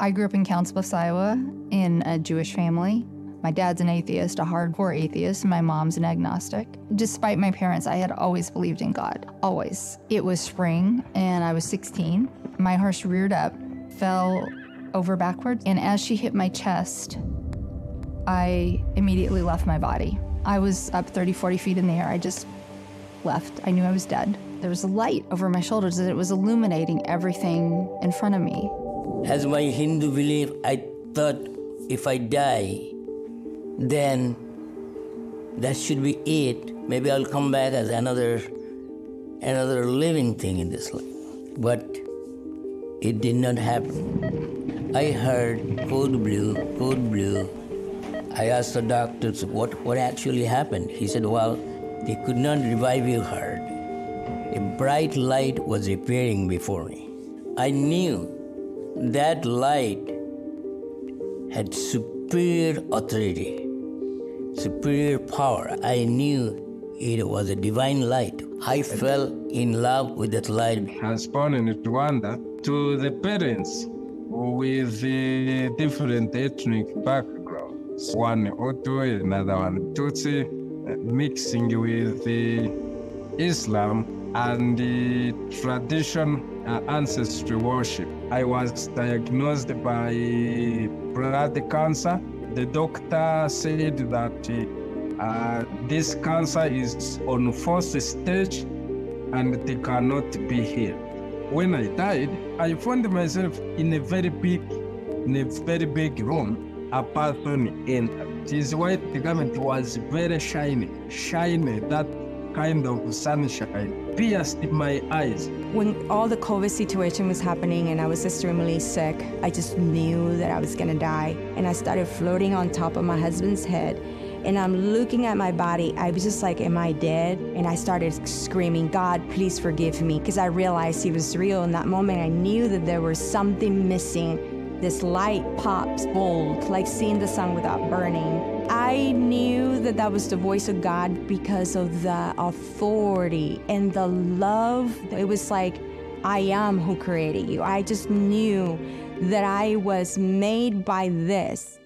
I grew up in Council Iowa in a Jewish family. My dad's an atheist, a hardcore atheist, and my mom's an agnostic. Despite my parents, I had always believed in God. Always. It was spring, and I was 16. My horse reared up, fell over backwards, and as she hit my chest, I immediately left my body. I was up 30, 40 feet in the air. I just left. I knew I was dead. There was a light over my shoulders and it was illuminating everything in front of me. As my Hindu belief, I thought if I die, then that should be it. Maybe I'll come back as another another living thing in this life. But it did not happen. I heard code blue, code blue. I asked the doctors what, what actually happened. He said, Well, they could not revive your heart. A bright light was appearing before me. I knew that light had superior authority, superior power. I knew it was a divine light. I fell in love with that light. I was born in Rwanda to the parents with the different ethnic backgrounds. One Hutu, another one Tutsi, mixing with the Islam and the tradition uh, ancestry worship. I was diagnosed by blood cancer. The doctor said that uh, this cancer is on fourth stage and it cannot be healed. When I died, I found myself in a very big, in a very big room. A person entered. His white garment was very shiny, shiny, that kind of sunshine pierced my eyes. When all the COVID situation was happening and I was extremely sick, I just knew that I was gonna die. And I started floating on top of my husband's head. And I'm looking at my body. I was just like, Am I dead? And I started screaming, God, please forgive me. Because I realized He was real. In that moment, I knew that there was something missing. This light pops bold, like seeing the sun without burning. I knew that that was the voice of God because of the authority and the love. It was like, I am who created you. I just knew that I was made by this.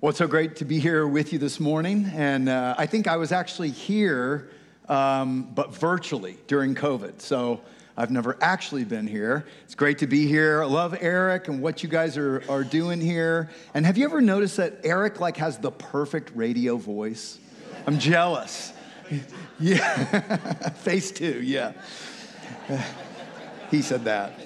Well, it's so great to be here with you this morning. And uh, I think I was actually here, um, but virtually during COVID. So I've never actually been here. It's great to be here. I love Eric and what you guys are, are doing here. And have you ever noticed that Eric like has the perfect radio voice? I'm jealous. Yeah. Face two, yeah. He said that.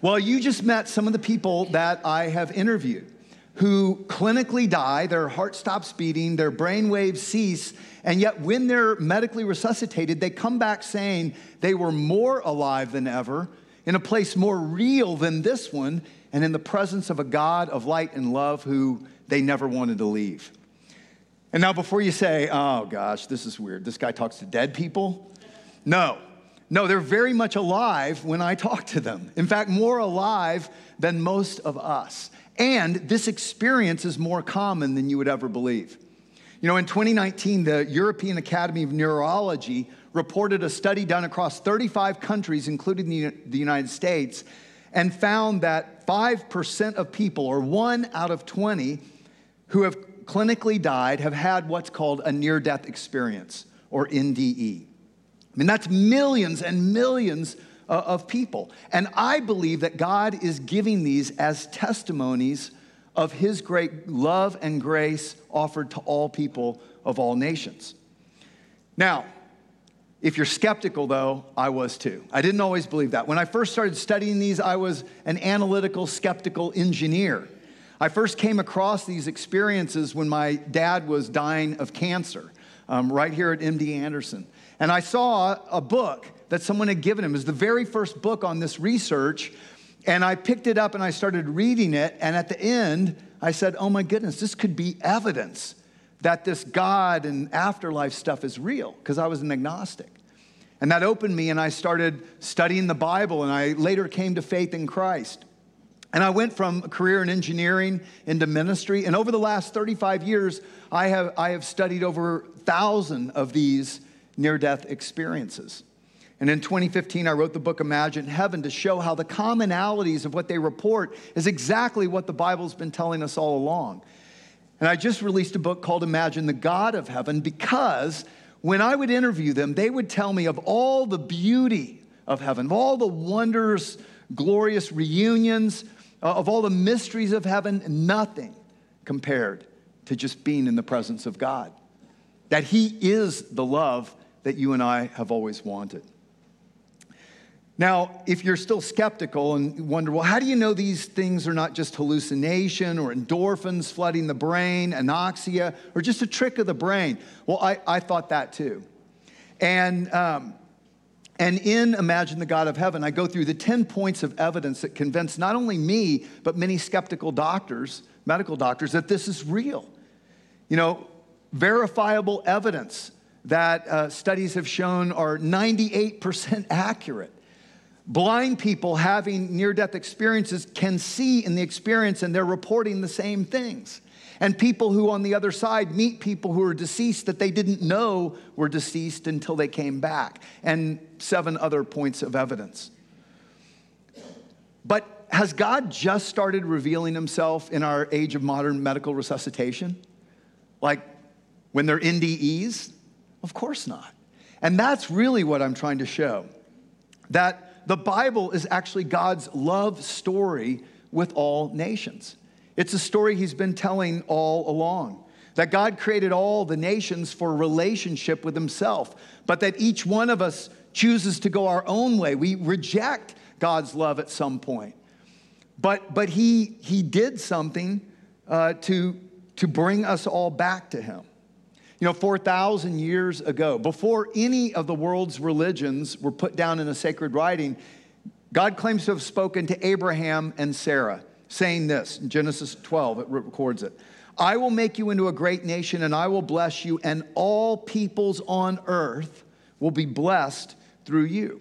Well, you just met some of the people that I have interviewed who clinically die, their heart stops beating, their brain waves cease, and yet when they're medically resuscitated, they come back saying they were more alive than ever, in a place more real than this one, and in the presence of a God of light and love who they never wanted to leave. And now, before you say, oh gosh, this is weird, this guy talks to dead people, no. No, they're very much alive when I talk to them. In fact, more alive than most of us. And this experience is more common than you would ever believe. You know, in 2019, the European Academy of Neurology reported a study done across 35 countries, including the United States, and found that 5% of people, or one out of 20, who have clinically died have had what's called a near death experience, or NDE. I mean, that's millions and millions uh, of people. And I believe that God is giving these as testimonies of his great love and grace offered to all people of all nations. Now, if you're skeptical, though, I was too. I didn't always believe that. When I first started studying these, I was an analytical, skeptical engineer. I first came across these experiences when my dad was dying of cancer, um, right here at MD Anderson. And I saw a book that someone had given him. It was the very first book on this research. And I picked it up and I started reading it. And at the end, I said, oh my goodness, this could be evidence that this God and afterlife stuff is real, because I was an agnostic. And that opened me, and I started studying the Bible, and I later came to faith in Christ. And I went from a career in engineering into ministry. And over the last 35 years, I have, I have studied over a 1,000 of these near death experiences. And in 2015, I wrote the book Imagine Heaven to show how the commonalities of what they report is exactly what the Bible's been telling us all along. And I just released a book called Imagine the God of Heaven because when I would interview them, they would tell me of all the beauty of heaven, of all the wonders, glorious reunions, uh, of all the mysteries of heaven, nothing compared to just being in the presence of God. That He is the love that you and I have always wanted. Now, if you're still skeptical and wonder, well, how do you know these things are not just hallucination or endorphins flooding the brain, anoxia, or just a trick of the brain? Well, I, I thought that too. And, um, and in Imagine the God of Heaven, I go through the 10 points of evidence that convince not only me, but many skeptical doctors, medical doctors, that this is real. You know, verifiable evidence that uh, studies have shown are 98% accurate. Blind people having near death experiences can see in the experience and they're reporting the same things. And people who, on the other side, meet people who are deceased that they didn't know were deceased until they came back, and seven other points of evidence. But has God just started revealing himself in our age of modern medical resuscitation? Like when they're NDEs? Of course not. And that's really what I'm trying to show that the Bible is actually God's love story with all nations. It's a story he's been telling all along. That God created all the nations for relationship with himself, but that each one of us chooses to go our own way. We reject God's love at some point. But, but he, he did something uh, to, to bring us all back to him. You know, 4,000 years ago, before any of the world's religions were put down in a sacred writing, God claims to have spoken to Abraham and Sarah, saying this in Genesis 12, it records it. I will make you into a great nation and I will bless you, and all peoples on earth will be blessed through you.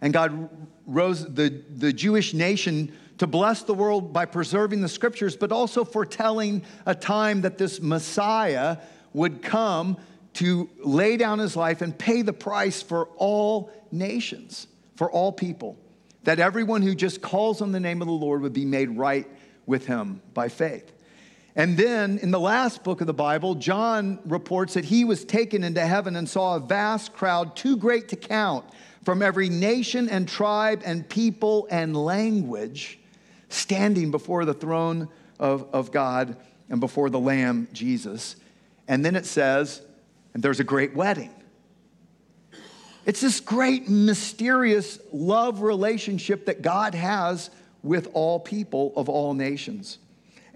And God rose the, the Jewish nation to bless the world by preserving the scriptures, but also foretelling a time that this Messiah would come to lay down his life and pay the price for all nations, for all people. That everyone who just calls on the name of the Lord would be made right with him by faith. And then in the last book of the Bible, John reports that he was taken into heaven and saw a vast crowd, too great to count, from every nation and tribe and people and language, standing before the throne of, of God and before the Lamb, Jesus. And then it says, and there's a great wedding. It's this great, mysterious love relationship that God has with all people of all nations.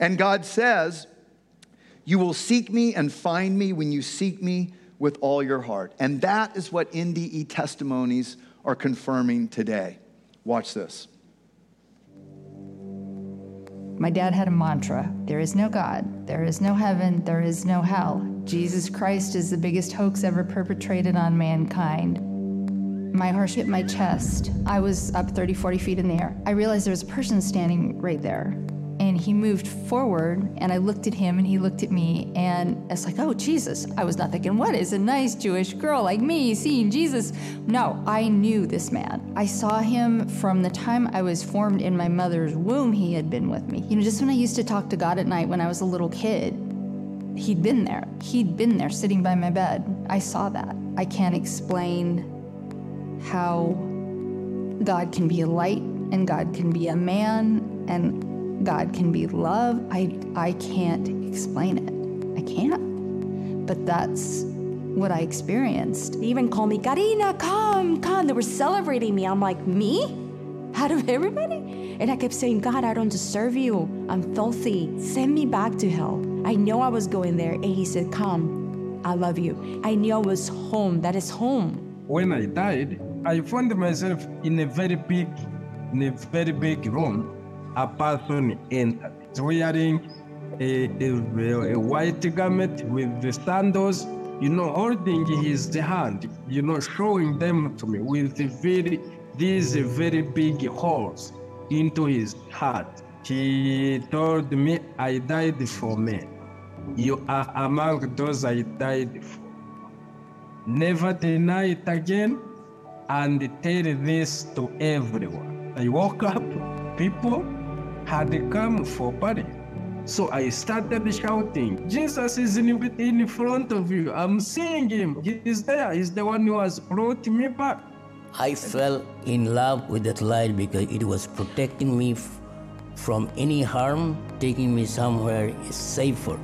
And God says, You will seek me and find me when you seek me with all your heart. And that is what NDE testimonies are confirming today. Watch this. My dad had a mantra there is no God, there is no heaven, there is no hell. Jesus Christ is the biggest hoax ever perpetrated on mankind. My heart hit my chest. I was up 30, 40 feet in the air. I realized there was a person standing right there and he moved forward and i looked at him and he looked at me and it's like oh jesus i was not thinking what is a nice jewish girl like me seeing jesus? No i knew this man. I saw him from the time i was formed in my mother's womb he had been with me. You know just when i used to talk to god at night when i was a little kid he'd been there. He'd been there sitting by my bed. I saw that. I can't explain how god can be a light and god can be a man and God can be love. I, I can't explain it. I can't. But that's what I experienced. They even called me, Karina, come, come. They were celebrating me. I'm like, me? Out of everybody? And I kept saying, God, I don't deserve you. I'm filthy. Send me back to hell. I know I was going there. And he said, Come, I love you. I knew I was home. That is home. When I died, I found myself in a very big, in a very big room a person entered, wearing a, a, a white garment with the sandals, you know, holding his hand, you know, showing them to me with the very, these very big holes into his heart. He told me, I died for men. You are among those I died for. Never deny it again. and tell this to everyone. I woke up, people had come for party. So I started shouting, Jesus is in, in front of you. I'm seeing him. He's there. He's the one who has brought me back. I fell in love with that light because it was protecting me f- from any harm, taking me somewhere safer.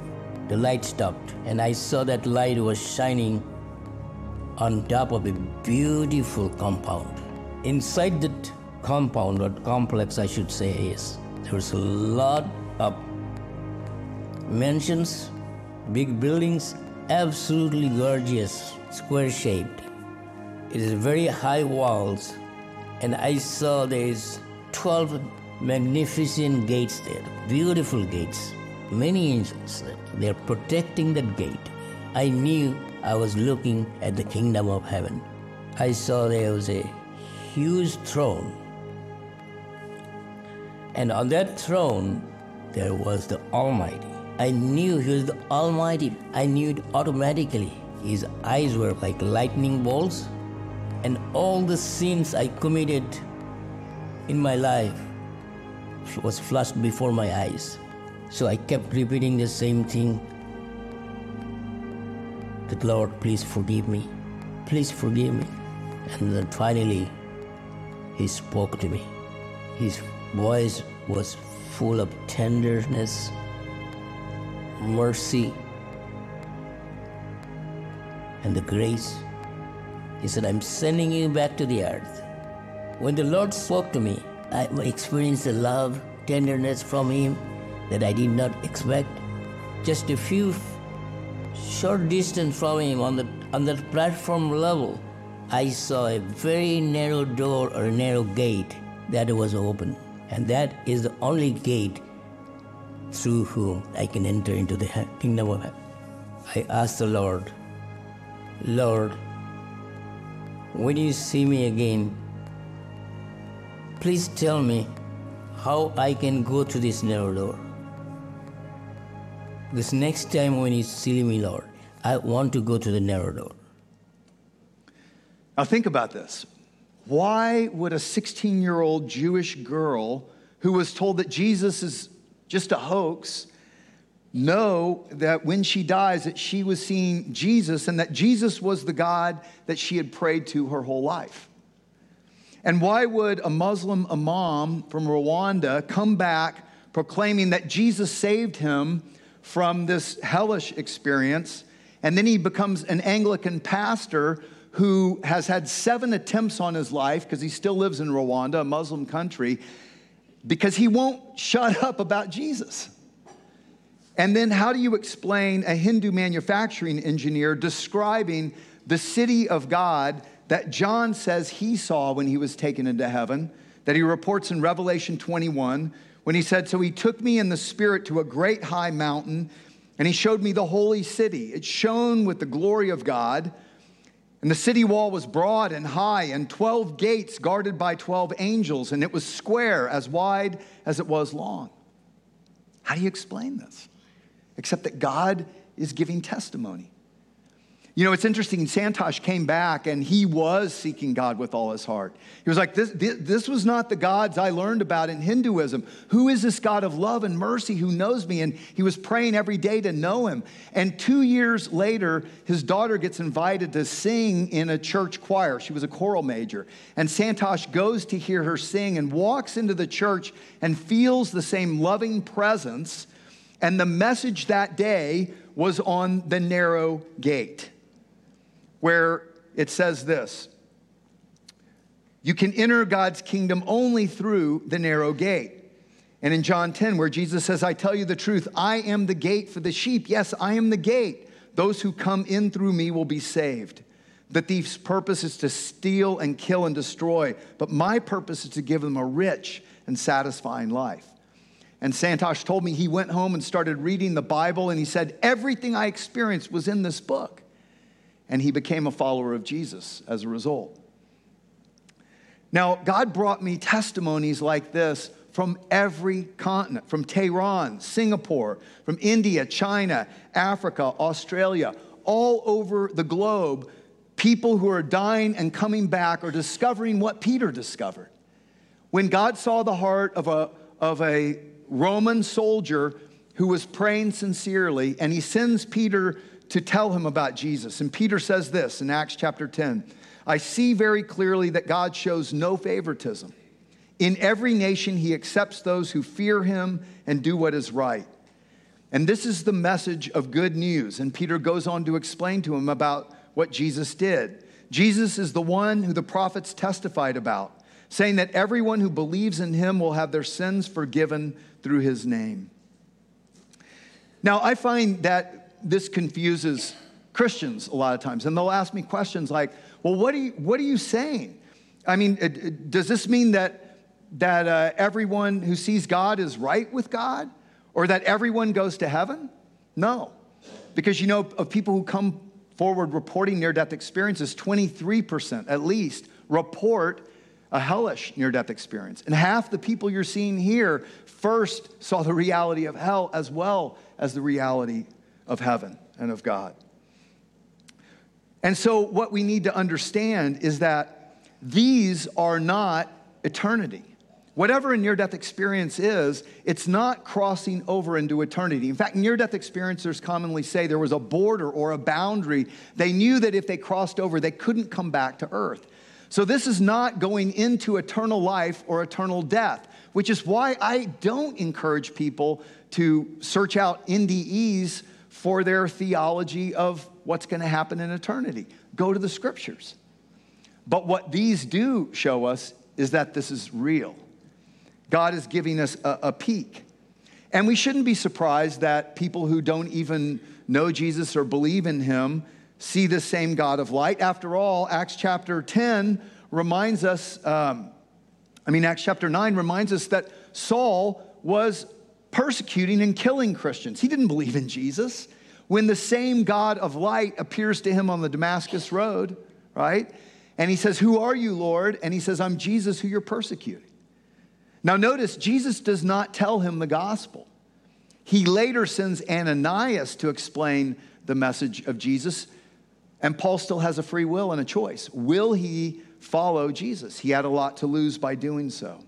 The light stopped, and I saw that light was shining on top of a beautiful compound. Inside that compound, or complex, I should say, is there was a lot of mansions, big buildings, absolutely gorgeous, square shaped. It is very high walls, and I saw there's 12 magnificent gates there, beautiful gates, many angels. They're protecting that gate. I knew I was looking at the kingdom of heaven. I saw there was a huge throne, and on that throne there was the Almighty. I knew he was the Almighty. I knew it automatically. His eyes were like lightning bolts, and all the sins I committed in my life was flashed before my eyes. So I kept repeating the same thing that Lord, please forgive me. Please forgive me. And then finally, he spoke to me. His voice was full of tenderness, mercy, and the grace. He said, I'm sending you back to the earth. When the Lord spoke to me, I experienced the love, tenderness from Him that I did not expect. Just a few short distance from Him on the on that platform level, I saw a very narrow door or a narrow gate that was open. And that is the only gate through whom I can enter into the kingdom of heaven. I asked the Lord, Lord, when you see me again, please tell me how I can go through this narrow door. This next time when you see me, Lord, I want to go to the narrow door. Now, think about this. Why would a 16 year old Jewish girl who was told that Jesus is just a hoax know that when she dies that she was seeing Jesus and that Jesus was the God that she had prayed to her whole life? And why would a Muslim imam from Rwanda come back proclaiming that Jesus saved him from this hellish experience? And then he becomes an Anglican pastor who has had seven attempts on his life because he still lives in Rwanda, a Muslim country, because he won't shut up about Jesus. And then, how do you explain a Hindu manufacturing engineer describing the city of God that John says he saw when he was taken into heaven, that he reports in Revelation 21, when he said, So he took me in the spirit to a great high mountain, and he showed me the holy city. It shone with the glory of God. And the city wall was broad and high, and 12 gates guarded by 12 angels, and it was square, as wide as it was long. How do you explain this? Except that God is giving testimony. You know, it's interesting. Santosh came back and he was seeking God with all his heart. He was like, this, this, this, was not the gods I learned about in Hinduism. Who is this God of love and mercy who knows me? And he was praying every day to know him. And two years later, his daughter gets invited to sing in a church choir. She was a choral major. And Santosh goes to hear her sing and walks into the church and feels the same loving presence. And the message that day was on the narrow gate where it says this You can enter God's kingdom only through the narrow gate. And in John 10, where Jesus says, I tell you the truth, I am the gate for the sheep. Yes, I am the gate. Those who come in through me will be saved. The thief's purpose is to steal and kill and destroy, but my purpose is to give them a rich and satisfying life. And Santosh told me he went home and started reading the Bible, and he said, Everything I experienced was in this book and he became a follower of Jesus as a result. Now, God brought me testimonies like this from every continent from Tehran, Singapore, from India, China, Africa, Australia, all over the globe. people who are dying and coming back are discovering what Peter discovered. When God saw the heart of a, of a Roman soldier who was praying sincerely, and he sends Peter to tell him about Jesus. And Peter says this in Acts chapter 10 I see very clearly that God shows no favoritism. In every nation, he accepts those who fear him and do what is right. And this is the message of good news. And Peter goes on to explain to him about what Jesus did. Jesus is the one who the prophets testified about, saying that everyone who believes in him will have their sins forgiven through his name. Now, I find that this confuses Christians a lot of times, and they'll ask me questions like, well, what are you, what are you saying? I mean, does this mean that, that uh, everyone who sees God is right with God? Or that everyone goes to heaven? No. Because you know, of people who come forward reporting near death experiences, 23% at least report a hellish near death experience. And half the people you're seeing here first saw the reality of hell as well as the reality of heaven and of God. And so, what we need to understand is that these are not eternity. Whatever a near death experience is, it's not crossing over into eternity. In fact, near death experiencers commonly say there was a border or a boundary. They knew that if they crossed over, they couldn't come back to earth. So, this is not going into eternal life or eternal death, which is why I don't encourage people to search out NDEs for their theology of what's going to happen in eternity. Go to the scriptures. But what these do show us is that this is real. God is giving us a, a peek. And we shouldn't be surprised that people who don't even know Jesus or believe in him see the same God of light. After all, Acts chapter 10 reminds us, um, I mean, Acts chapter 9 reminds us that Saul was persecuting and killing Christians. He didn't believe in Jesus. When the same God of light appears to him on the Damascus road, right? And he says, Who are you, Lord? And he says, I'm Jesus who you're persecuting. Now, notice, Jesus does not tell him the gospel. He later sends Ananias to explain the message of Jesus, and Paul still has a free will and a choice. Will he follow Jesus? He had a lot to lose by doing so.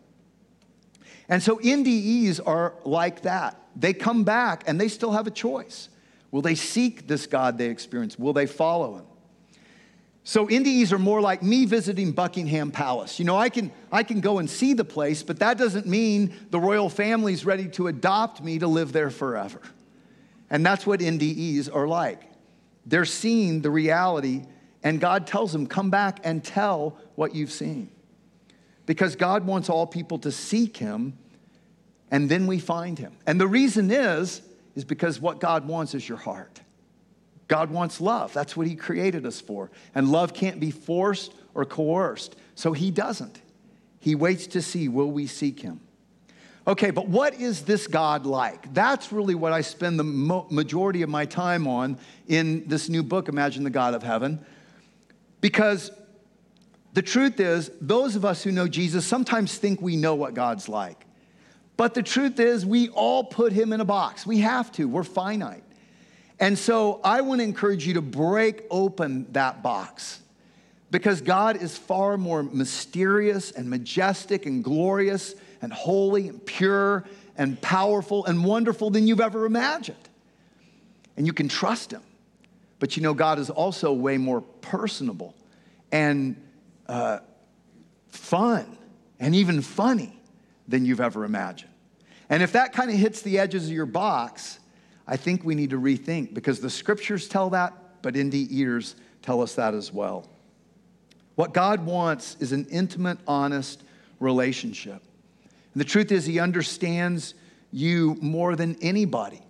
And so NDEs are like that. They come back and they still have a choice. Will they seek this God they experience? Will they follow him? So NDEs are more like me visiting Buckingham Palace. You know, I can, I can go and see the place, but that doesn't mean the royal family's ready to adopt me to live there forever. And that's what NDEs are like. They're seeing the reality, and God tells them, come back and tell what you've seen. Because God wants all people to seek Him, and then we find Him. And the reason is, is because what God wants is your heart. God wants love. That's what He created us for. And love can't be forced or coerced. So He doesn't. He waits to see will we seek Him. Okay, but what is this God like? That's really what I spend the majority of my time on in this new book, Imagine the God of Heaven. Because the truth is, those of us who know Jesus sometimes think we know what God's like. But the truth is, we all put him in a box. We have to, we're finite. And so I want to encourage you to break open that box because God is far more mysterious and majestic and glorious and holy and pure and powerful and wonderful than you've ever imagined. And you can trust Him. But you know, God is also way more personable and uh, fun and even funny than you've ever imagined. And if that kind of hits the edges of your box, I think we need to rethink because the scriptures tell that, but NDErs tell us that as well. What God wants is an intimate, honest relationship. And the truth is, He understands you more than anybody.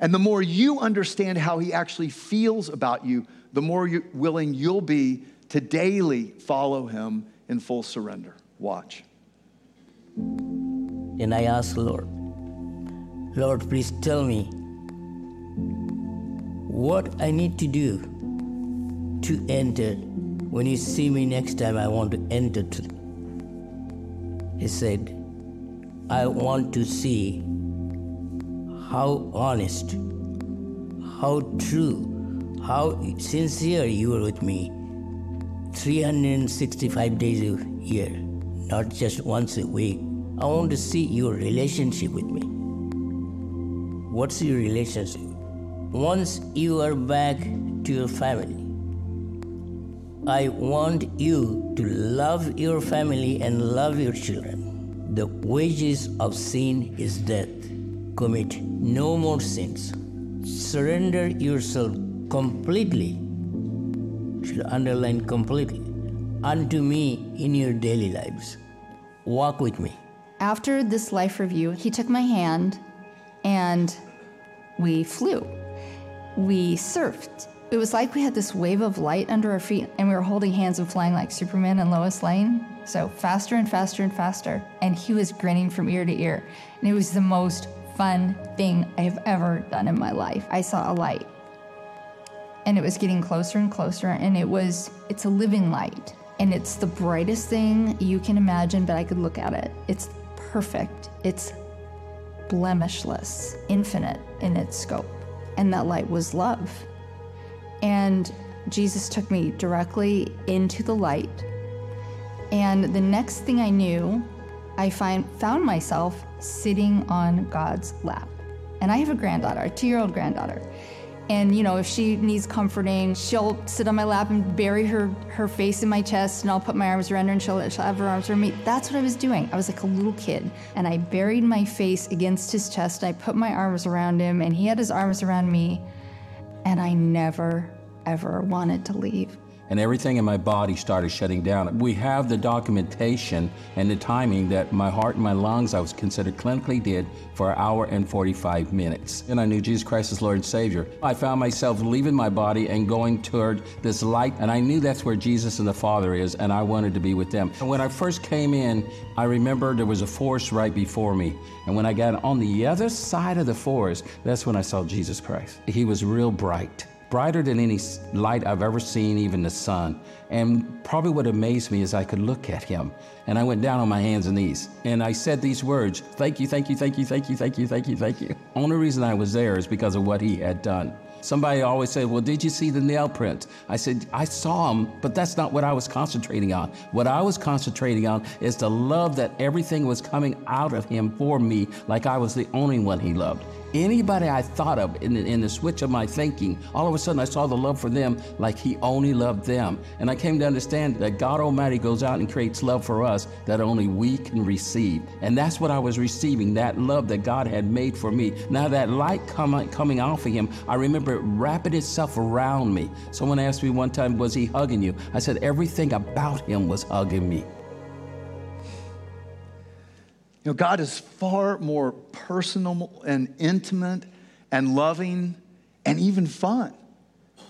And the more you understand how He actually feels about you, the more willing you'll be to daily follow Him in full surrender. Watch. And I ask Lord, Lord, please tell me what I need to do to enter. When you see me next time, I want to enter. He said, I want to see how honest, how true, how sincere you are with me 365 days a year, not just once a week. I want to see your relationship with me. What's your relationship? Once you are back to your family, I want you to love your family and love your children. The wages of sin is death. Commit no more sins. Surrender yourself completely, should underline completely, unto me in your daily lives. Walk with me. After this life review, he took my hand and we flew. We surfed. It was like we had this wave of light under our feet and we were holding hands and flying like Superman and Lois Lane. So faster and faster and faster. And he was grinning from ear to ear. And it was the most fun thing I have ever done in my life. I saw a light. And it was getting closer and closer and it was it's a living light. And it's the brightest thing you can imagine, but I could look at it. It's perfect. It's blemishless, infinite in its scope. And that light was love. And Jesus took me directly into the light. And the next thing I knew, I find, found myself sitting on God's lap. And I have a granddaughter, a two year old granddaughter. And you know, if she needs comforting, she'll sit on my lap and bury her her face in my chest, and I'll put my arms around her, and she'll, she'll have her arms around me. That's what I was doing. I was like a little kid, and I buried my face against his chest. And I put my arms around him, and he had his arms around me, and I never ever wanted to leave and everything in my body started shutting down. We have the documentation and the timing that my heart and my lungs, I was considered clinically dead for an hour and 45 minutes. And I knew Jesus Christ as Lord and Savior. I found myself leaving my body and going toward this light, and I knew that's where Jesus and the Father is, and I wanted to be with them. And when I first came in, I remember there was a forest right before me. And when I got on the other side of the forest, that's when I saw Jesus Christ. He was real bright brighter than any light I've ever seen, even the sun. And probably what amazed me is I could look at him. And I went down on my hands and knees. And I said these words Thank you, thank you, thank you, thank you, thank you, thank you, thank you. Only reason I was there is because of what he had done. Somebody always said, Well, did you see the nail prints? I said, I saw them, but that's not what I was concentrating on. What I was concentrating on is the love that everything was coming out of him for me, like I was the only one he loved. Anybody I thought of in the, in the switch of my thinking, all of a sudden I saw the love for them like He only loved them. And I came to understand that God Almighty goes out and creates love for us that only we can receive. And that's what I was receiving that love that God had made for me. Now, that light com- coming off of Him, I remember it wrapping itself around me. Someone asked me one time, Was He hugging you? I said, Everything about Him was hugging me. Know, God is far more personal and intimate and loving and even fun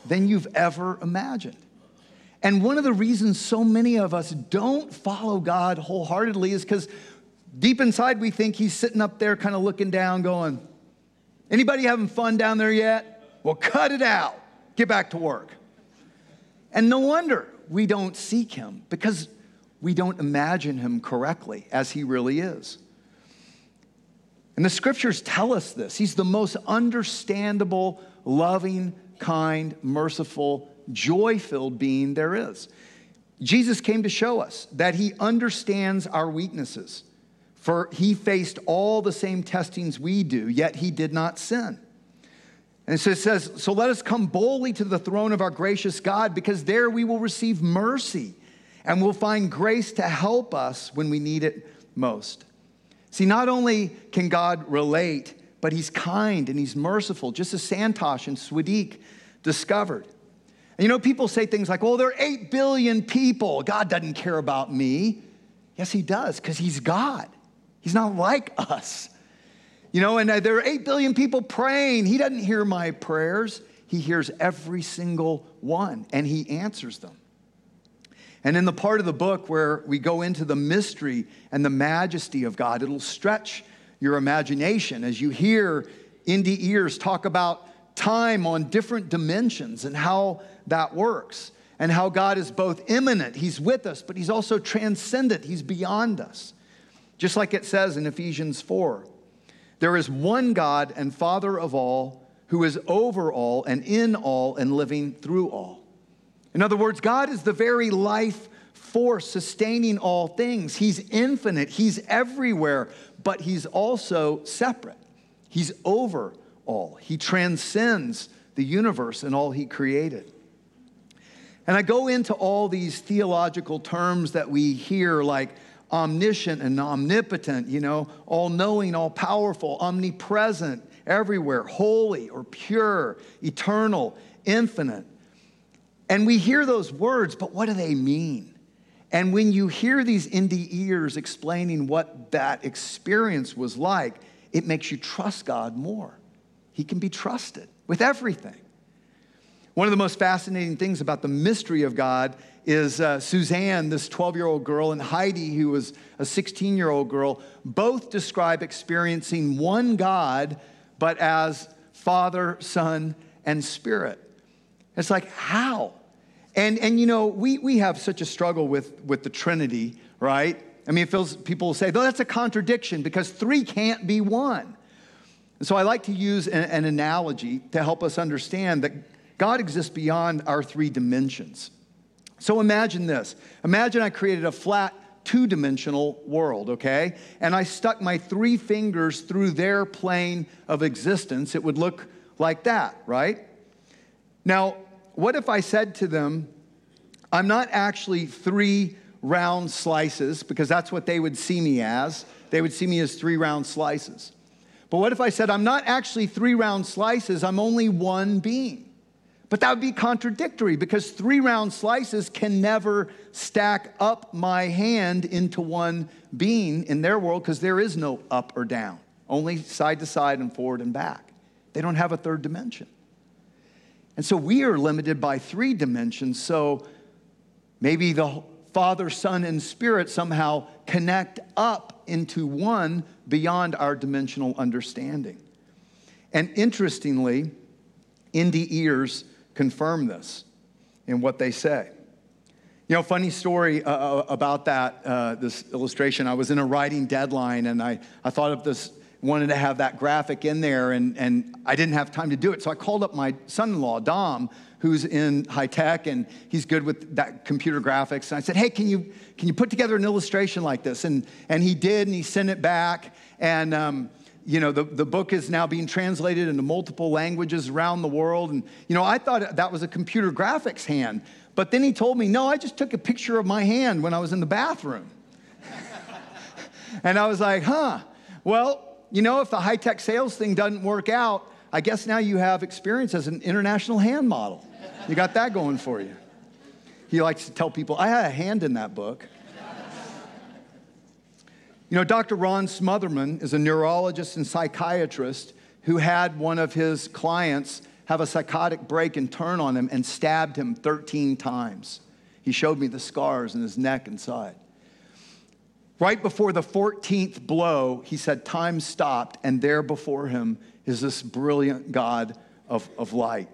than you've ever imagined. And one of the reasons so many of us don't follow God wholeheartedly is because deep inside we think he's sitting up there kind of looking down going, anybody having fun down there yet? Well, cut it out. Get back to work. And no wonder we don't seek him because we don't imagine him correctly as he really is. And the scriptures tell us this. He's the most understandable, loving, kind, merciful, joy filled being there is. Jesus came to show us that he understands our weaknesses, for he faced all the same testings we do, yet he did not sin. And so it says, So let us come boldly to the throne of our gracious God, because there we will receive mercy and we'll find grace to help us when we need it most. See, not only can God relate, but he's kind and he's merciful, just as Santosh and Swadik discovered. And you know, people say things like, well, there are 8 billion people. God doesn't care about me. Yes, he does, because he's God. He's not like us. You know, and uh, there are 8 billion people praying. He doesn't hear my prayers, he hears every single one, and he answers them. And in the part of the book where we go into the mystery and the majesty of God, it'll stretch your imagination as you hear NDErs talk about time on different dimensions and how that works, and how God is both immanent, He's with us, but He's also transcendent, He's beyond us. Just like it says in Ephesians 4 there is one God and Father of all who is over all and in all and living through all. In other words, God is the very life force sustaining all things. He's infinite, He's everywhere, but He's also separate. He's over all, He transcends the universe and all He created. And I go into all these theological terms that we hear, like omniscient and omnipotent, you know, all knowing, all powerful, omnipresent, everywhere, holy or pure, eternal, infinite. And we hear those words, but what do they mean? And when you hear these NDErs explaining what that experience was like, it makes you trust God more. He can be trusted with everything. One of the most fascinating things about the mystery of God is uh, Suzanne, this 12 year old girl, and Heidi, who was a 16 year old girl, both describe experiencing one God, but as Father, Son, and Spirit. It's like, how? And, and you know, we, we have such a struggle with, with the Trinity, right? I mean, it feels, people will say, "Though that's a contradiction because three can't be one. And so I like to use an, an analogy to help us understand that God exists beyond our three dimensions. So imagine this imagine I created a flat, two dimensional world, okay? And I stuck my three fingers through their plane of existence. It would look like that, right? Now, what if I said to them, I'm not actually three round slices, because that's what they would see me as. They would see me as three round slices. But what if I said, I'm not actually three round slices, I'm only one being? But that would be contradictory because three round slices can never stack up my hand into one being in their world because there is no up or down, only side to side and forward and back. They don't have a third dimension. And so we are limited by three dimensions. So maybe the Father, Son, and Spirit somehow connect up into one beyond our dimensional understanding. And interestingly, NDErs confirm this in what they say. You know, funny story uh, uh, about that, uh, this illustration. I was in a writing deadline and I, I thought of this, wanted to have that graphic in there, and, and I didn't have time to do it. So I called up my son in law, Dom, who's in high tech and he's good with that computer graphics. And I said, Hey, can you, can you put together an illustration like this? And, and he did, and he sent it back. And, um, you know, the, the book is now being translated into multiple languages around the world. And, you know, I thought that was a computer graphics hand. But then he told me, no, I just took a picture of my hand when I was in the bathroom. and I was like, huh, well, you know, if the high tech sales thing doesn't work out, I guess now you have experience as an international hand model. You got that going for you. He likes to tell people, I had a hand in that book. You know, Dr. Ron Smothermon is a neurologist and psychiatrist who had one of his clients have a psychotic break and turn on him and stabbed him 13 times. He showed me the scars in his neck and side. Right before the 14th blow, he said, Time stopped, and there before him is this brilliant God of, of light.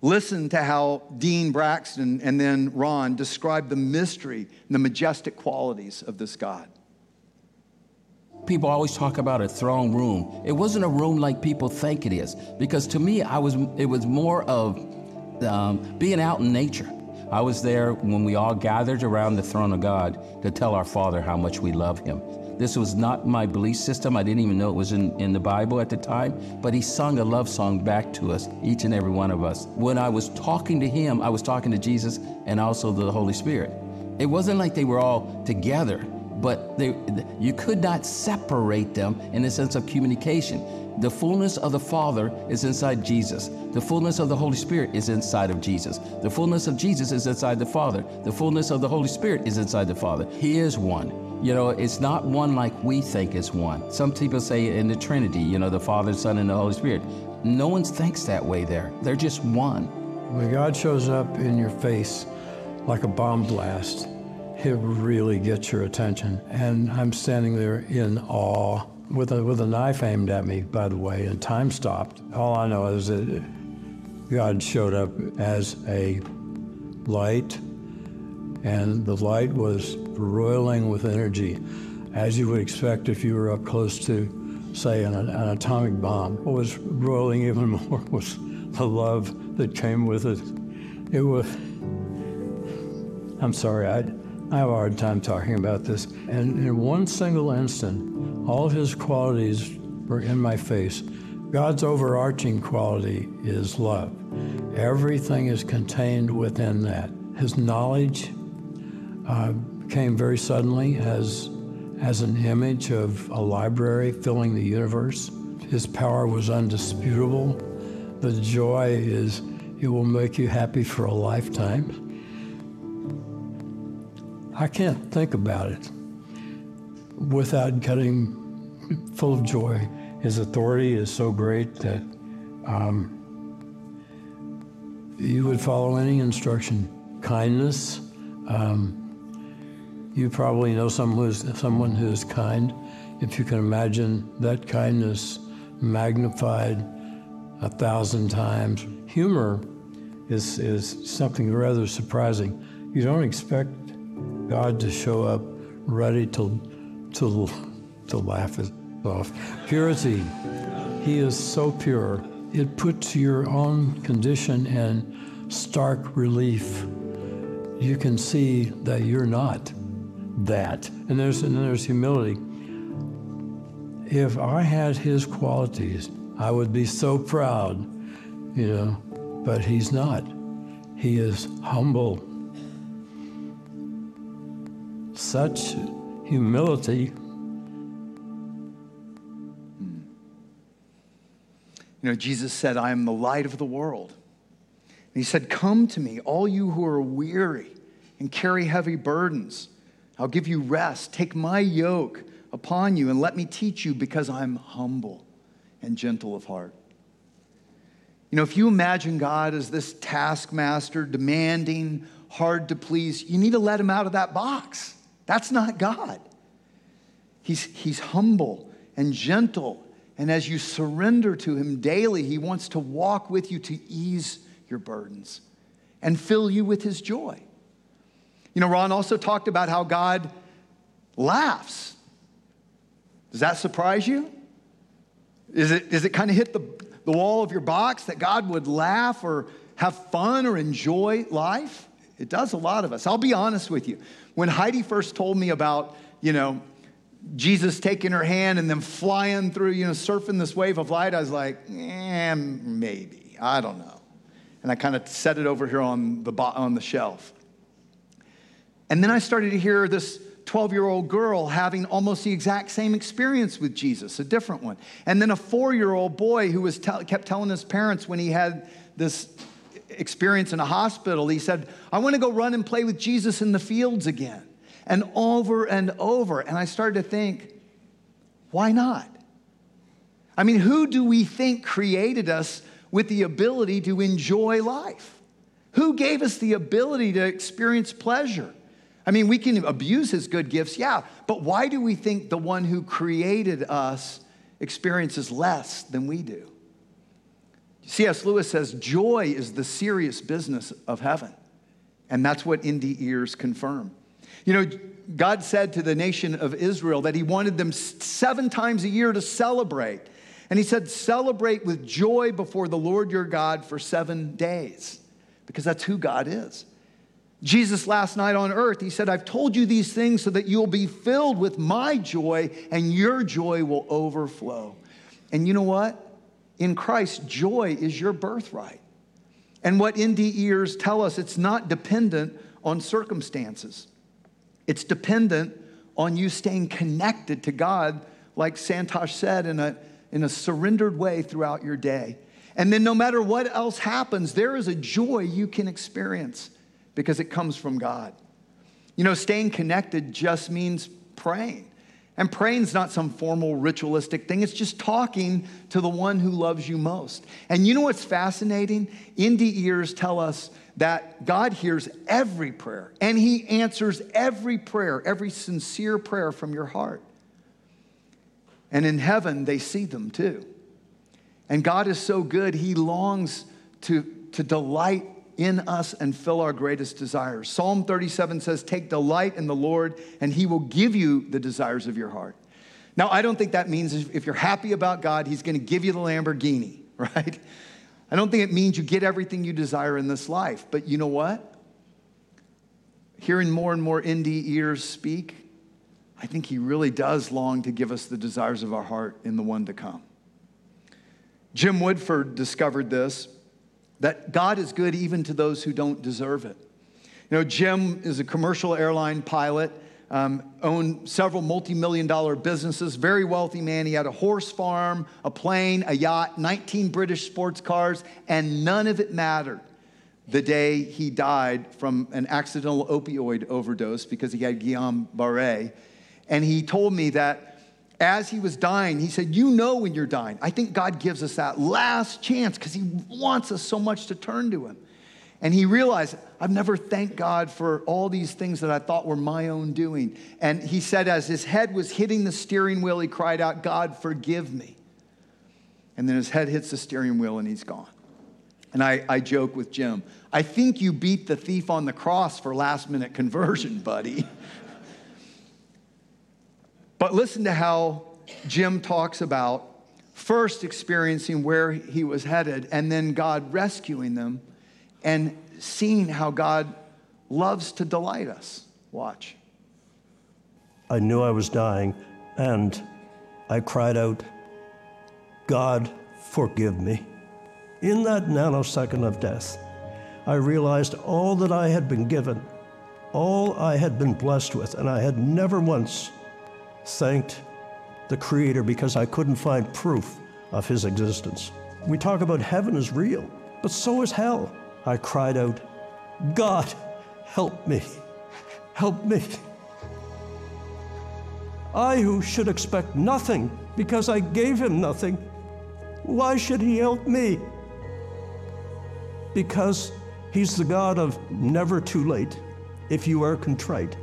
Listen to how Dean Braxton and then Ron describe the mystery and the majestic qualities of this God. People always talk about a throne room. It wasn't a room like people think it is, because to me, I was. It was more of um, being out in nature. I was there when we all gathered around the throne of God to tell our Father how much we love Him. This was not my belief system. I didn't even know it was in, in the Bible at the time, but He sung a love song back to us, each and every one of us. When I was talking to Him, I was talking to Jesus and also the Holy Spirit. It wasn't like they were all together but they, you could not separate them in the sense of communication. The fullness of the Father is inside Jesus. The fullness of the Holy Spirit is inside of Jesus. The fullness of Jesus is inside the Father. The fullness of the Holy Spirit is inside the Father. He is one. You know, it's not one like we think is one. Some people say in the Trinity, you know, the Father, Son, and the Holy Spirit. No one thinks that way there. They're just one. When God shows up in your face like a bomb blast, it really gets your attention. And I'm standing there in awe with a, with a knife aimed at me, by the way, and time stopped. All I know is that God showed up as a light, and the light was roiling with energy, as you would expect if you were up close to, say, an, an atomic bomb. What was roiling even more was the love that came with it It was. I'm sorry, I, I have a hard time talking about this. And in one single instant, all his qualities were in my face. God's overarching quality is love. Everything is contained within that. His knowledge uh, came very suddenly as, as an image of a library filling the universe. His power was undisputable. The joy is, it will make you happy for a lifetime. I can't think about it without getting full of joy. His authority is so great that um, you would follow any instruction. Kindness. Um, you probably know someone who's, someone who is kind. If you can imagine that kindness magnified a thousand times. Humor is, is something rather surprising. You don't expect God to show up ready to, to, to laugh it off. Purity. He is so pure. It puts your own condition in stark relief. You can see that you're not that. And there's, and there's humility. If I had his qualities, I would be so proud, you know, but he's not. He is humble. Such humility hmm. You know, Jesus said, I am the light of the world. And he said, Come to me, all you who are weary and carry heavy burdens. I'll give you rest. Take my yoke upon you and let me teach you because I'm humble and gentle of heart. You know, if you imagine God as this taskmaster, demanding, hard to please, you need to let him out of that box. That's not God. He's, he's humble and gentle and as you surrender to Him daily, He wants to walk with you to ease your burdens and fill you with His joy. You know, Ron also talked about how God laughs. Does that surprise you? Is it, does it kind of hit the, the wall of your box that God would laugh or have fun or enjoy life? It does a lot of us. I'll be honest with you. When Heidi first told me about, you know, Jesus taking her hand and then flying through, you know, surfing this wave of light, I was like, eh, maybe. I don't know. And I kind of set it over here on the, on the shelf. And then I started to hear this 12 year old girl having almost the exact same experience with Jesus, a different one. And then a four year old boy who was te- kept telling his parents when he had this experience in a hospital, he said, I want to go run and play with Jesus in the fields again and over and over. And I started to think, why not? I mean, who do we think created us with the ability to enjoy life? Who gave us the ability to experience pleasure? I mean, we can abuse his good gifts, yeah, but why do we think the one who created us experiences less than we do? C.S. Lewis says joy is the serious business of heaven. And that's what NDErs confirm. You know, God said to the nation of Israel that He wanted them seven times a year to celebrate. And He said, Celebrate with joy before the Lord your God for seven days, because that's who God is. Jesus, last night on earth, He said, I've told you these things so that you'll be filled with my joy and your joy will overflow. And you know what? In Christ, joy is your birthright. And what NDErs tell us, it's not dependent on circumstances. It's dependent on you staying connected to God, like Santosh said, in a, in a surrendered way throughout your day. And then, no matter what else happens, there is a joy you can experience because it comes from God. You know, staying connected just means praying. And praying's not some formal ritualistic thing, it's just talking to the one who loves you most. And you know what's fascinating? NDErs tell us that God hears every prayer and He answers every prayer, every sincere prayer from your heart. And in heaven, they see them too. And God is so good, He longs to, to delight in us and fill our greatest desires. Psalm 37 says, Take delight in the Lord, and He will give you the desires of your heart. Now, I don't think that means if you're happy about God, He's going to give you the Lamborghini, right? I don't think it means you get everything you desire in this life. But you know what? Hearing more and more NDErs speak, I think he really does long to give us the desires of our heart in the one to come. Jim Woodford discovered this that God is good even to those who don't deserve it. You know, Jim is a commercial airline pilot, um, owned several multi million dollar businesses, very wealthy man. He had a horse farm, a plane, a yacht, 19 British sports cars, and none of it mattered the day he died from an accidental opioid overdose because he had Guillain Barre. And he told me that as he was dying, he said, You know when you're dying. I think God gives us that last chance because he wants us so much to turn to him. And he realized, I've never thanked God for all these things that I thought were my own doing. And he said, as his head was hitting the steering wheel, he cried out, God, forgive me. And then his head hits the steering wheel and he's gone. And I, I joke with Jim, I think you beat the thief on the cross for last minute conversion, buddy. But listen to how Jim talks about first experiencing where he was headed and then God rescuing them and seeing how God loves to delight us. Watch. I knew I was dying and I cried out, God, forgive me. In that nanosecond of death, I realized all that I had been given, all I had been blessed with, and I had never once thanked the Creator because I couldn't find proof of His existence. We talk about heaven is real, but so is hell. I cried out, God, help me, help me. I who should expect nothing because I gave him nothing, why should he help me? Because he's the God of never too late if you are contrite.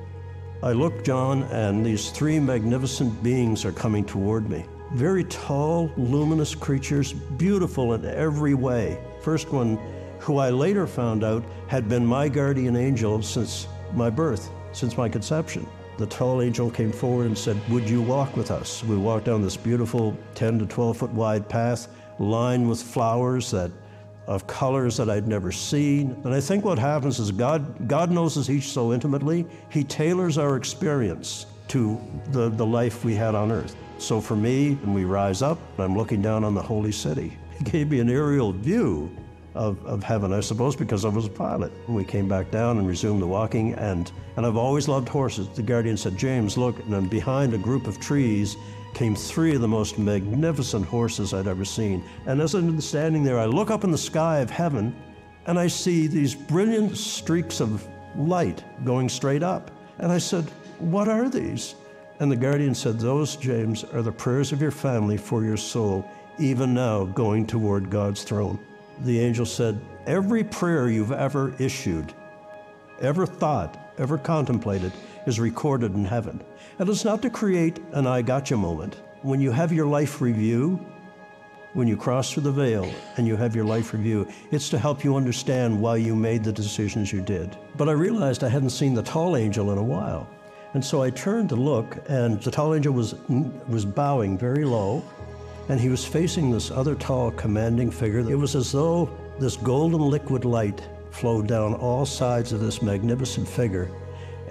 I look, John, and these three magnificent beings are coming toward me. Very tall, luminous creatures, beautiful in every way. First one, who I later found out had been my guardian angel since my birth, since my conception. The tall angel came forward and said, Would you walk with us? We walked down this beautiful 10 to 12 foot wide path lined with flowers that of colors that I'd never seen. And I think what happens is God, God knows us each so intimately, He tailors our experience to the, the life we had on earth. So for me, when we rise up, I'm looking down on the holy city. He gave me an aerial view of, of heaven, I suppose, because I was a pilot. We came back down and resumed the walking, and, and I've always loved horses. The guardian said, James, look, and then behind a group of trees, came three of the most magnificent horses I'd ever seen. And as I'm standing there, I look up in the sky of heaven and I see these brilliant streaks of light going straight up. And I said, What are these? And the guardian said, Those, James, are the prayers of your family for your soul, even now going toward God's throne. The angel said, Every prayer you've ever issued, ever thought, ever contemplated, is recorded in heaven. And it's not to create an I gotcha moment. When you have your life review, when you cross through the veil and you have your life review, it's to help you understand why you made the decisions you did. But I realized I hadn't seen the tall angel in a while. And so I turned to look, and the tall angel was, was bowing very low, and he was facing this other tall, commanding figure. It was as though this golden liquid light flowed down all sides of this magnificent figure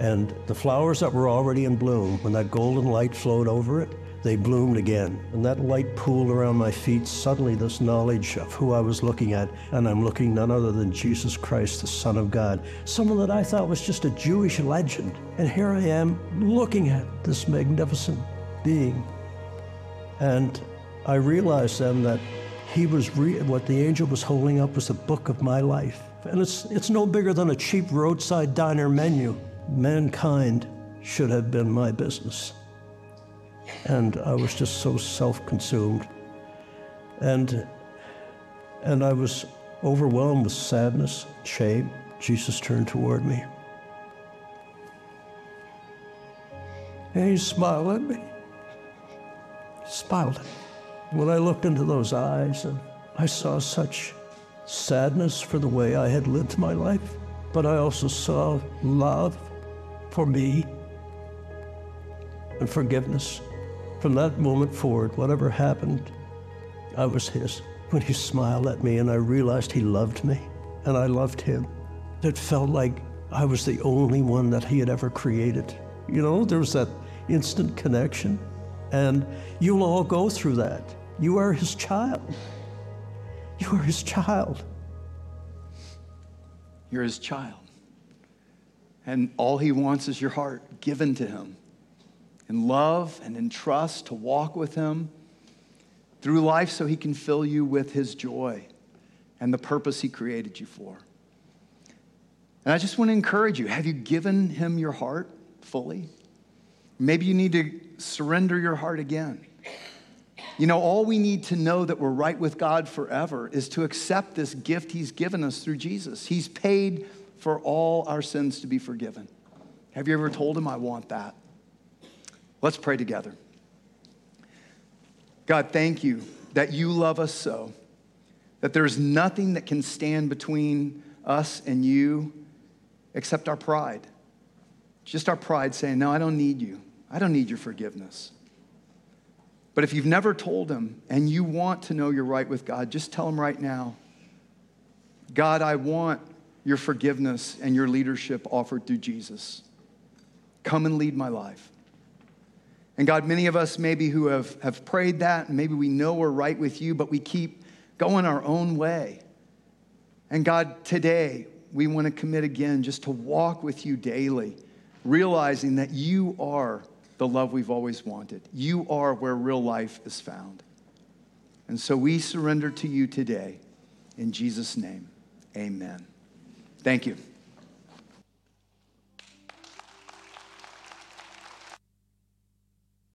and the flowers that were already in bloom, when that golden light flowed over it, they bloomed again. And that light pooled around my feet, suddenly this knowledge of who I was looking at, and I'm looking none other than Jesus Christ, the Son of God, someone that I thought was just a Jewish legend. And here I am looking at this magnificent being. And I realized then that he was re- what the angel was holding up was the book of my life. And it's, it's no bigger than a cheap roadside diner menu mankind should have been my business. And I was just so self consumed. And, and I was overwhelmed with sadness, shame. Jesus turned toward me. And he smiled at me. He smiled at me. When I looked into those eyes, and I saw such sadness for the way I had lived my life, but I also saw love for me and forgiveness. From that moment forward, whatever happened, I was His. when he smiled at me and I realized he loved me and I loved him. It felt like I was the only one that he had ever created. You know, there was that instant connection. And you'll all go through that. You are his child. You are his child. You're his child. And all he wants is your heart given to him in love and in trust to walk with him through life so he can fill you with his joy and the purpose he created you for. And I just want to encourage you have you given him your heart fully? Maybe you need to surrender your heart again. You know, all we need to know that we're right with God forever is to accept this gift He's given us through Jesus. He's paid for all our sins to be forgiven. Have you ever told Him, I want that? Let's pray together. God, thank you that you love us so, that there's nothing that can stand between us and you except our pride. Just our pride saying, No, I don't need you. I don't need your forgiveness. But if you've never told him and you want to know you're right with God, just tell him right now God, I want your forgiveness and your leadership offered through Jesus. Come and lead my life. And God, many of us maybe who have, have prayed that, maybe we know we're right with you, but we keep going our own way. And God, today we want to commit again just to walk with you daily, realizing that you are the love we've always wanted. You are where real life is found. And so we surrender to you today. In Jesus' name, amen. Thank you.